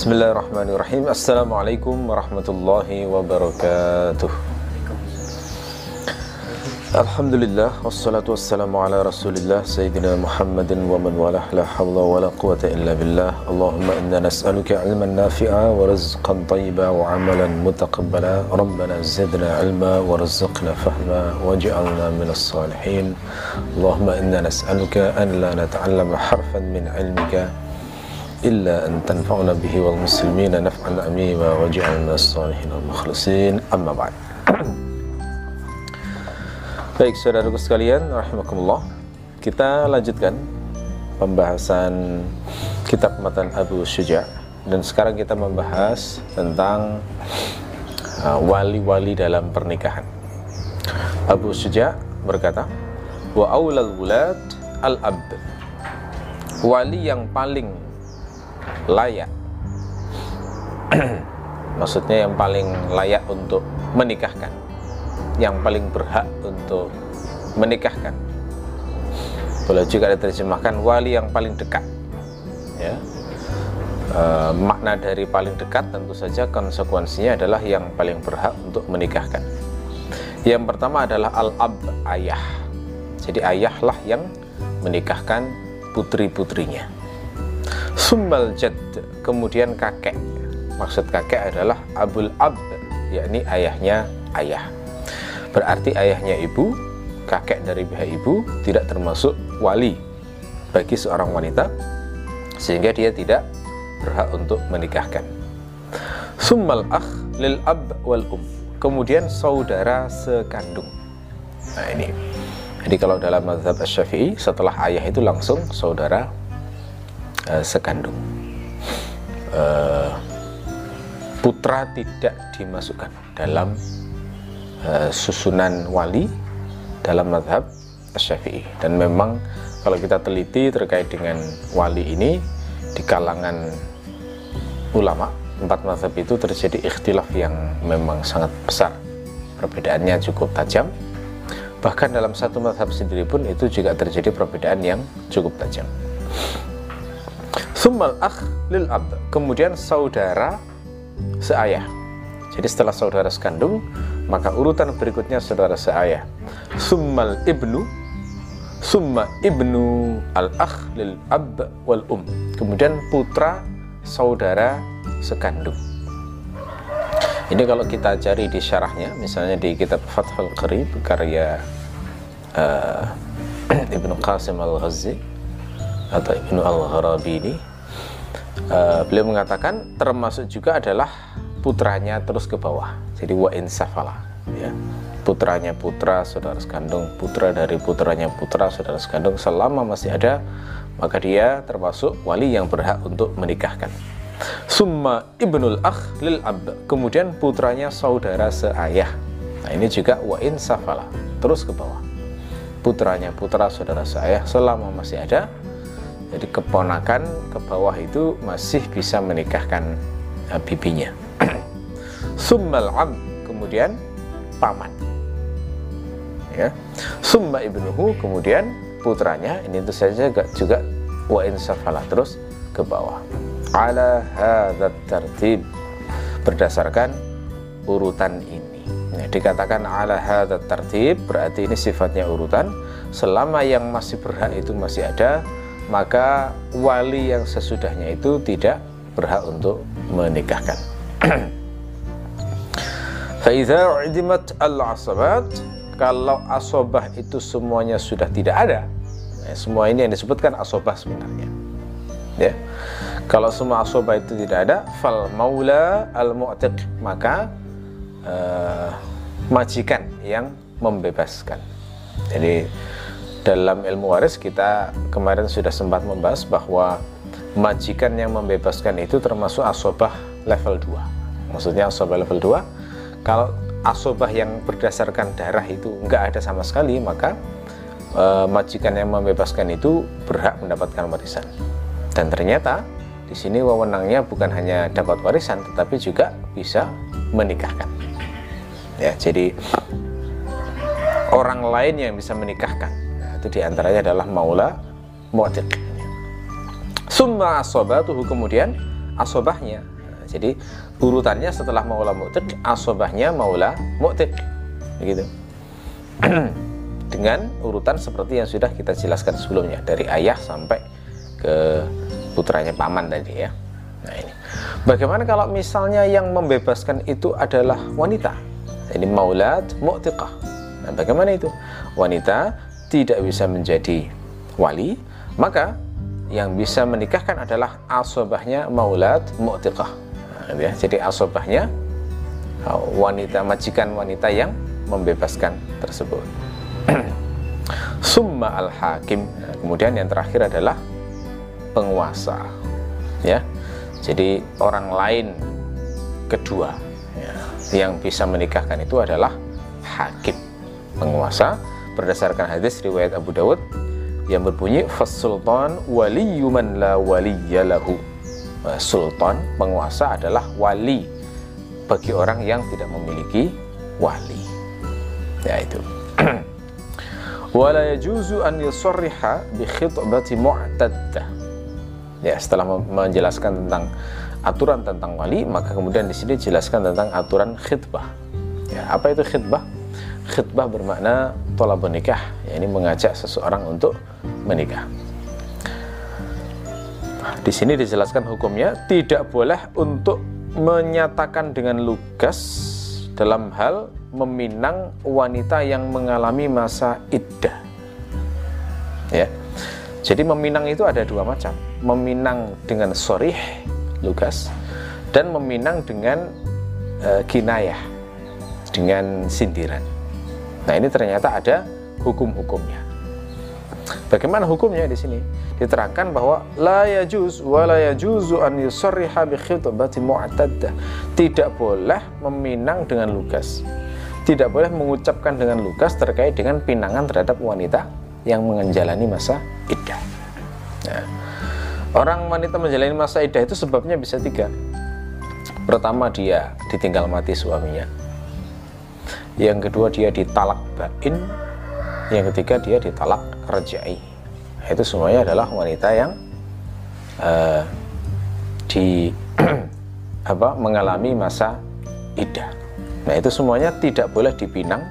بسم الله الرحمن الرحيم السلام عليكم ورحمة الله وبركاته الحمد لله والصلاة والسلام على رسول الله سيدنا محمد ومن والاه لا حول ولا قوة إلا بالله اللهم إنا نسألك علما نافعا ورزقا طيبا وعملا متقبلا ربنا زدنا علما ورزقنا فهما واجعلنا من الصالحين اللهم إنا نسألك أن لا نتعلم حرفا من علمك إلا أن تنفعنا به والمسلمين نفعا أميما وجعلنا الصالحين المخلصين أما بعد Baik saudaraku sekalian, rahimakumullah Kita lanjutkan pembahasan kitab matan Abu Syuja Dan sekarang kita membahas tentang uh, wali-wali uh, dalam pernikahan Abu Syuja berkata Wa awlal wulad al-ab Wali yang paling layak. Maksudnya yang paling layak untuk menikahkan. Yang paling berhak untuk menikahkan. Boleh juga diterjemahkan wali yang paling dekat. Ya. E, makna dari paling dekat tentu saja konsekuensinya adalah yang paling berhak untuk menikahkan. Yang pertama adalah al-ab ayah. Jadi ayahlah yang menikahkan putri-putrinya Summal jad, kemudian kakek. Maksud kakek adalah abul ab, yakni ayahnya ayah. Berarti ayahnya ibu, kakek dari pihak ibu tidak termasuk wali bagi seorang wanita sehingga dia tidak berhak untuk menikahkan. Summal akh lil ab wal um. Kemudian saudara sekandung. Nah ini. Jadi kalau dalam mazhab Syafi'i setelah ayah itu langsung saudara uh, sekandung. Uh, putra tidak dimasukkan dalam uh, susunan wali dalam madhab syafi'i. Dan memang kalau kita teliti terkait dengan wali ini di kalangan ulama empat madhab itu terjadi ikhtilaf yang memang sangat besar. Perbedaannya cukup tajam. Bahkan dalam satu madhab sendiri pun itu juga terjadi perbedaan yang cukup tajam Summal akh lil ab. Kemudian saudara seayah. Jadi setelah saudara sekandung, maka urutan berikutnya saudara seayah. Summal ibnu summa ibnu al akh lil ab wal um. Kemudian putra saudara sekandung. Ini kalau kita cari di syarahnya, misalnya di kitab Fathul Qarib karya uh, Ibnu Qasim Al-Ghazi atau Ibnu Al-Gharabi ini uh, beliau mengatakan termasuk juga adalah putranya terus ke bawah. Jadi wa insafala ya. Putranya putra saudara sekandung putra dari putranya putra saudara sekandung selama masih ada maka dia termasuk wali yang berhak untuk menikahkan. Summa ibnul akh lil ab kemudian putranya saudara seayah. Nah ini juga wa insafala terus ke bawah. Putranya putra saudara seayah selama masih ada jadi keponakan ke bawah itu masih bisa menikahkan uh, bibinya. Summal am, kemudian paman. Ya. Summa ibnuhu, kemudian putranya, ini itu saja juga, juga wa insafala terus ke bawah. Ala hadat tertib berdasarkan urutan ini. Ya, dikatakan ala hadat tertib berarti ini sifatnya urutan selama yang masih berhak itu masih ada maka wali yang sesudahnya itu tidak berhak untuk menikahkan. Kalau asobah itu semuanya sudah tidak ada. Ya, semua ini yang disebutkan asobah sebenarnya. Ya. Kalau semua asobah itu tidak ada, fal maula al-mu'tiq maka uh, majikan yang membebaskan. Jadi dalam ilmu waris kita kemarin sudah sempat membahas bahwa majikan yang membebaskan itu termasuk asobah level 2 maksudnya asobah level 2 kalau asobah yang berdasarkan darah itu enggak ada sama sekali maka e, majikan yang membebaskan itu berhak mendapatkan warisan. Dan ternyata di sini wewenangnya bukan hanya dapat warisan tetapi juga bisa menikahkan. Ya jadi orang lain yang bisa menikahkan itu di antaranya adalah maula mu'tiq summa asobatuhu kemudian asobahnya. Nah, jadi urutannya setelah maula mu'tiq, asobahnya maula mu'tiq. Begitu. Dengan urutan seperti yang sudah kita jelaskan sebelumnya dari ayah sampai ke putranya paman tadi ya. Nah ini. Bagaimana kalau misalnya yang membebaskan itu adalah wanita? Ini maulad mu'tiqah. Nah, bagaimana itu? Wanita tidak bisa menjadi wali, maka yang bisa menikahkan adalah asobahnya maulad mu'tiqah. Nah, ya. Jadi asobahnya uh, wanita majikan wanita yang membebaskan tersebut. Summa al-hakim. Nah, kemudian yang terakhir adalah penguasa. Ya. Jadi orang lain kedua ya, yang bisa menikahkan itu adalah hakim, penguasa berdasarkan hadis riwayat Abu Dawud yang berbunyi fasultan waliyuman la waliyalahu. Sultan penguasa adalah wali bagi orang yang tidak memiliki wali. Ya itu. Wala yajuzu an yusarriha bi khitbati mu'taddah Ya, setelah menjelaskan tentang aturan tentang wali, maka kemudian di sini dijelaskan tentang aturan khidbah. Ya, apa itu khidbah? Khidbah bermakna tolak menikah, ya, ini mengajak seseorang untuk menikah. Di sini dijelaskan hukumnya tidak boleh untuk menyatakan dengan lugas dalam hal meminang wanita yang mengalami masa iddah. Ya. Jadi meminang itu ada dua macam meminang dengan sorih lugas dan meminang dengan uh, kinayah dengan sindiran nah ini ternyata ada hukum-hukumnya. Bagaimana hukumnya di sini? Diterangkan bahwa la yajuz wa la yajuzu an yusarriha bi khitbati mu'taddah tidak boleh meminang dengan lugas. Tidak boleh mengucapkan dengan lugas terkait dengan pinangan terhadap wanita yang menjalani masa iddah. Nah, Orang wanita menjalani masa idah itu sebabnya bisa tiga. Pertama dia ditinggal mati suaminya. Yang kedua dia ditalak bain. Yang ketiga dia ditalak rejai. Itu semuanya adalah wanita yang uh, di apa mengalami masa idah. Nah itu semuanya tidak boleh dipinang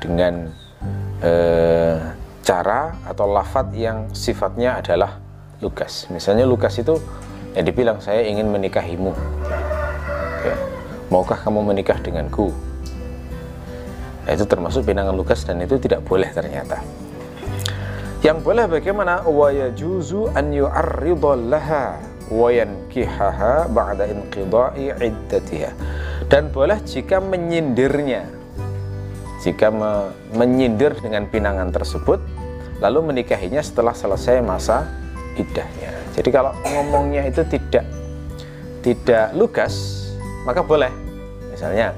dengan uh, cara atau lafat yang sifatnya adalah Lukas. Misalnya Lukas itu ya dibilang saya ingin menikahimu. Ya. Maukah kamu menikah denganku? Nah, itu termasuk pinangan Lukas dan itu tidak boleh ternyata. Yang boleh bagaimana? Wa yajuzu an yu'arridallaha wa yankihaha ba'da inqida'i iddatiha. Dan boleh jika menyindirnya. Jika me menyindir dengan pinangan tersebut lalu menikahinya setelah selesai masa idahnya. Jadi kalau ngomongnya itu tidak tidak lugas, maka boleh. Misalnya,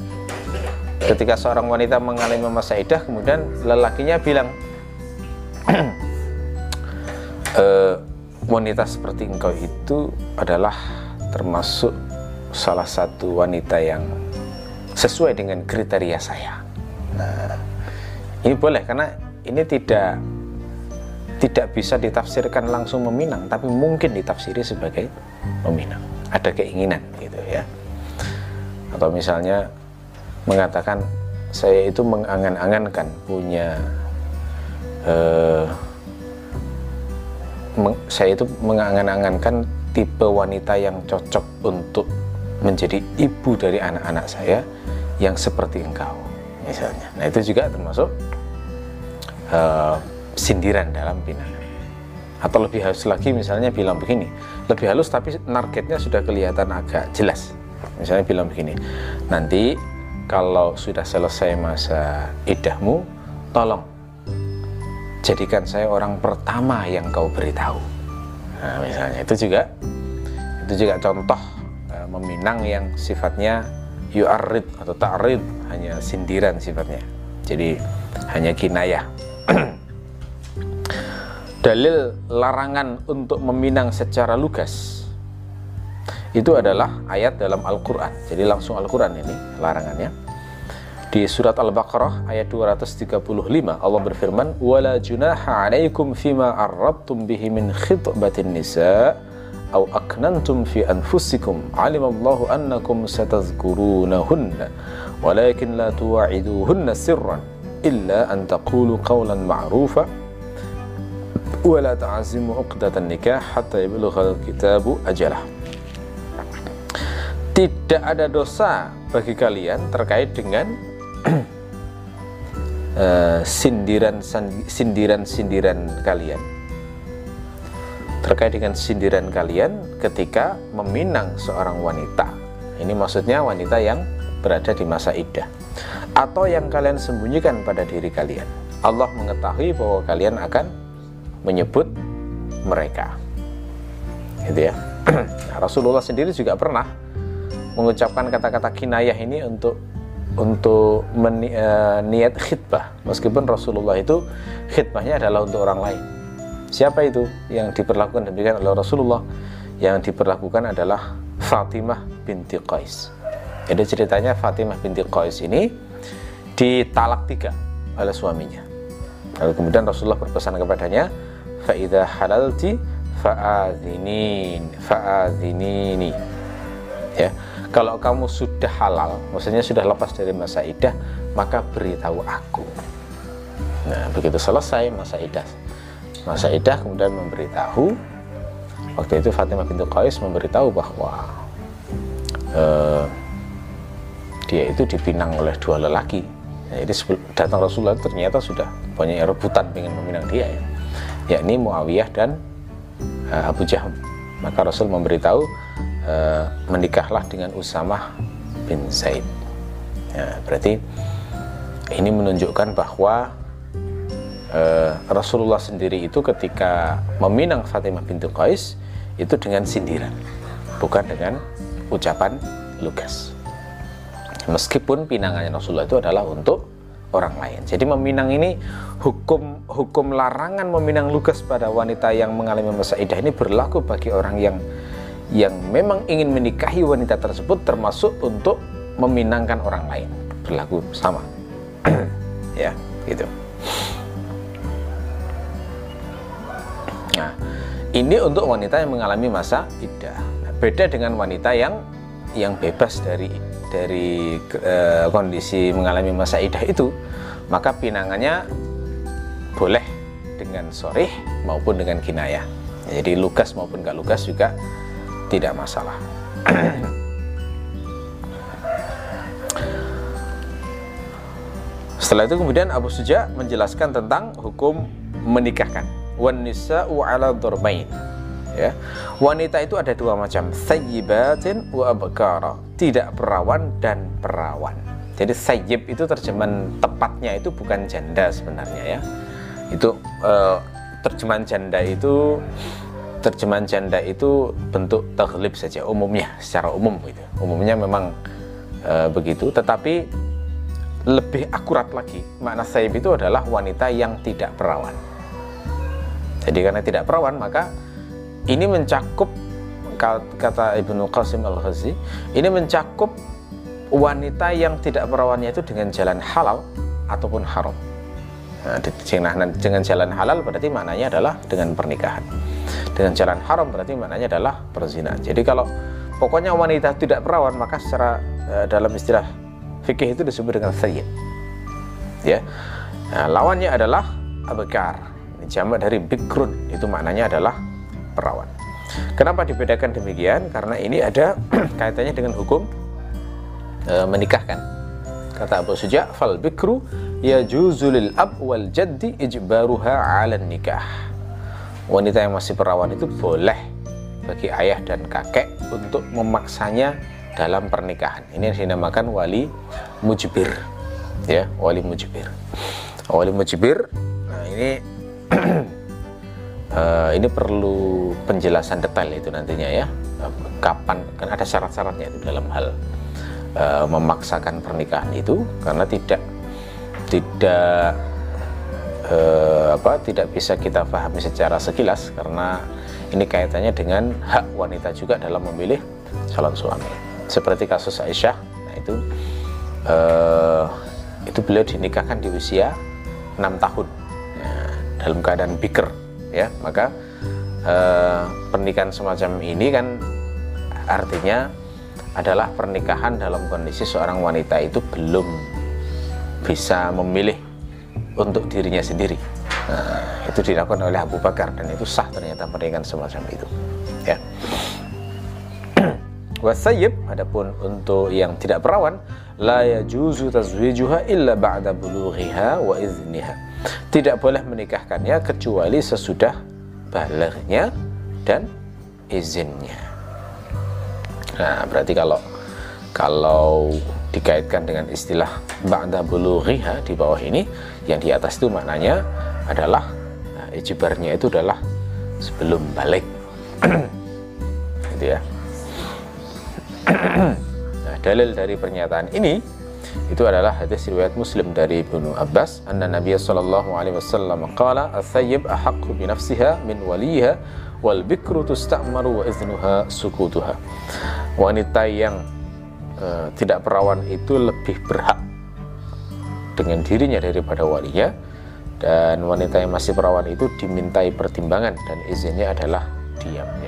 ketika seorang wanita mengalami masa idah, kemudian lelakinya bilang, e, wanita seperti engkau itu adalah termasuk salah satu wanita yang sesuai dengan kriteria saya. Nah, ini boleh karena ini tidak tidak bisa ditafsirkan langsung meminang tapi mungkin ditafsiri sebagai meminang ada keinginan gitu ya atau misalnya mengatakan saya itu mengangan-angankan punya eh, saya itu mengangan-angankan tipe wanita yang cocok untuk menjadi ibu dari anak-anak saya yang seperti engkau misalnya. Nah itu juga termasuk uh, sindiran dalam pinangan atau lebih halus lagi misalnya bilang begini lebih halus tapi targetnya sudah kelihatan agak jelas. Misalnya bilang begini nanti kalau sudah selesai masa idahmu tolong jadikan saya orang pertama yang kau beritahu. Nah misalnya itu juga itu juga contoh uh, meminang yang sifatnya yu'arrid atau ta'rid hanya sindiran sifatnya. Jadi hanya kinayah. Dalil larangan untuk meminang secara lugas itu adalah ayat dalam Al-Quran jadi langsung Al-Quran ini larangannya di surat Al-Baqarah ayat 235 Allah berfirman wala junaha alaikum fima arrabtum bihi min khitbatin nisa أو أكننتم في أنفسكم علم الله أنكم ستذكرونهن ولكن لا تواعدوهن سرا إلا أن تقولوا قولا معروفا ولا تعزموا عقدة النكاح حتى يبلغ الكتاب أجله tidak ada dosa bagi kalian terkait dengan uh, sindiran sindiran sindiran kalian terkait dengan sindiran kalian ketika meminang seorang wanita. Ini maksudnya wanita yang berada di masa iddah atau yang kalian sembunyikan pada diri kalian. Allah mengetahui bahwa kalian akan menyebut mereka. Gitu ya. Rasulullah sendiri juga pernah mengucapkan kata-kata kinayah ini untuk untuk meni, uh, niat khidbah meskipun Rasulullah itu khidbahnya adalah untuk orang lain Siapa itu yang diperlakukan demikian oleh Rasulullah? Yang diperlakukan adalah Fatimah binti Qais. Jadi ceritanya Fatimah binti Qais ini ditalak tiga oleh suaminya. Lalu kemudian Rasulullah berpesan kepadanya, "Faida halalti fa'adzinin, fa'adzinini." Ya, kalau kamu sudah halal, maksudnya sudah lepas dari masa idah, maka beritahu aku. Nah, begitu selesai masa idah, masa idah kemudian memberitahu waktu itu Fatimah bintu Qais memberitahu bahwa uh, dia itu dipinang oleh dua lelaki. Nah, jadi datang Rasulullah ternyata sudah banyak rebutan ingin meminang dia ya. Yakni Muawiyah dan uh, Abu Jaham maka Rasul memberitahu uh, menikahlah dengan Usamah bin Zaid. Ya, berarti ini menunjukkan bahwa Eh, Rasulullah sendiri itu ketika meminang Fatimah bintu Qais itu dengan sindiran bukan dengan ucapan lugas. Meskipun pinangannya Rasulullah itu adalah untuk orang lain. Jadi meminang ini hukum hukum larangan meminang lugas pada wanita yang mengalami masa idah ini berlaku bagi orang yang yang memang ingin menikahi wanita tersebut termasuk untuk meminangkan orang lain berlaku sama ya gitu Nah, ini untuk wanita yang mengalami masa iddah. Nah, beda dengan wanita yang yang bebas dari dari e, kondisi mengalami masa iddah itu, maka pinangannya boleh dengan sorih maupun dengan kinayah. Jadi lugas maupun gak lugas juga tidak masalah. Setelah itu kemudian Abu Suja menjelaskan tentang hukum menikahkan. Wan nisa'u ala ya. Wanita itu ada dua macam. Sayyibatin wa abkara. Tidak perawan dan perawan. Jadi sayyib itu terjemahan tepatnya itu bukan janda sebenarnya ya. Itu uh, terjemahan janda itu terjemahan janda itu bentuk taglib saja umumnya secara umum gitu umumnya memang uh, begitu tetapi lebih akurat lagi makna sayyib itu adalah wanita yang tidak perawan jadi karena tidak perawan maka ini mencakup kata Ibnu Qasim Al-Ghazi, ini mencakup wanita yang tidak perawannya itu dengan jalan halal ataupun haram. Nah, dengan jalan halal berarti maknanya adalah dengan pernikahan. Dengan jalan haram berarti maknanya adalah perzinahan. Jadi kalau pokoknya wanita tidak perawan maka secara uh, dalam istilah fikih itu disebut dengan sayyid. Ya. Nah, lawannya adalah abekar jamak dari bikrun itu maknanya adalah perawan kenapa dibedakan demikian karena ini ada kaitannya dengan hukum e, menikahkan kata Abu Suja fal bikru ya juzulil ab wal jaddi ijbaruha ala nikah wanita yang masih perawan itu boleh bagi ayah dan kakek untuk memaksanya dalam pernikahan. Ini yang dinamakan wali mujbir. Ya wali mujbir. Wali mujbir nah ini uh, ini perlu penjelasan detail itu nantinya ya. Kapan kan ada syarat-syaratnya itu dalam hal uh, memaksakan pernikahan itu. Karena tidak tidak uh, apa tidak bisa kita pahami secara sekilas karena ini kaitannya dengan hak wanita juga dalam memilih calon suami. Seperti kasus Aisyah nah itu uh, itu beliau dinikahkan di usia 6 tahun. Dalam keadaan biker ya. Maka eh, pernikahan semacam ini kan artinya adalah pernikahan dalam kondisi seorang wanita itu belum bisa memilih untuk dirinya sendiri. Nah, itu dilakukan oleh Abu Bakar dan itu sah ternyata pernikahan semacam itu. Ya. Wasayyib adapun untuk yang tidak perawan la yajuzu tazwijuha illa ba'da bulughiha wa izniha. Tidak boleh menikahkannya kecuali sesudah balaghnya dan izinnya. Nah, berarti kalau kalau dikaitkan dengan istilah ba'da bulughiha di bawah ini yang di atas itu maknanya adalah nah, ijbarnya itu adalah sebelum balik. gitu ya. nah, dalil dari pernyataan ini itu adalah hadis riwayat Muslim dari Ibnu Abbas anna Nabi sallallahu alaihi wasallam qala as-sayyib ahaqqu bi nafsiha min waliha wal bikru tusta'maru wa iznuha sukutuha wanita yang uh, tidak perawan itu lebih berhak dengan dirinya daripada walinya. Dan wanita yang masih perawan itu dimintai pertimbangan dan izinnya adalah diamnya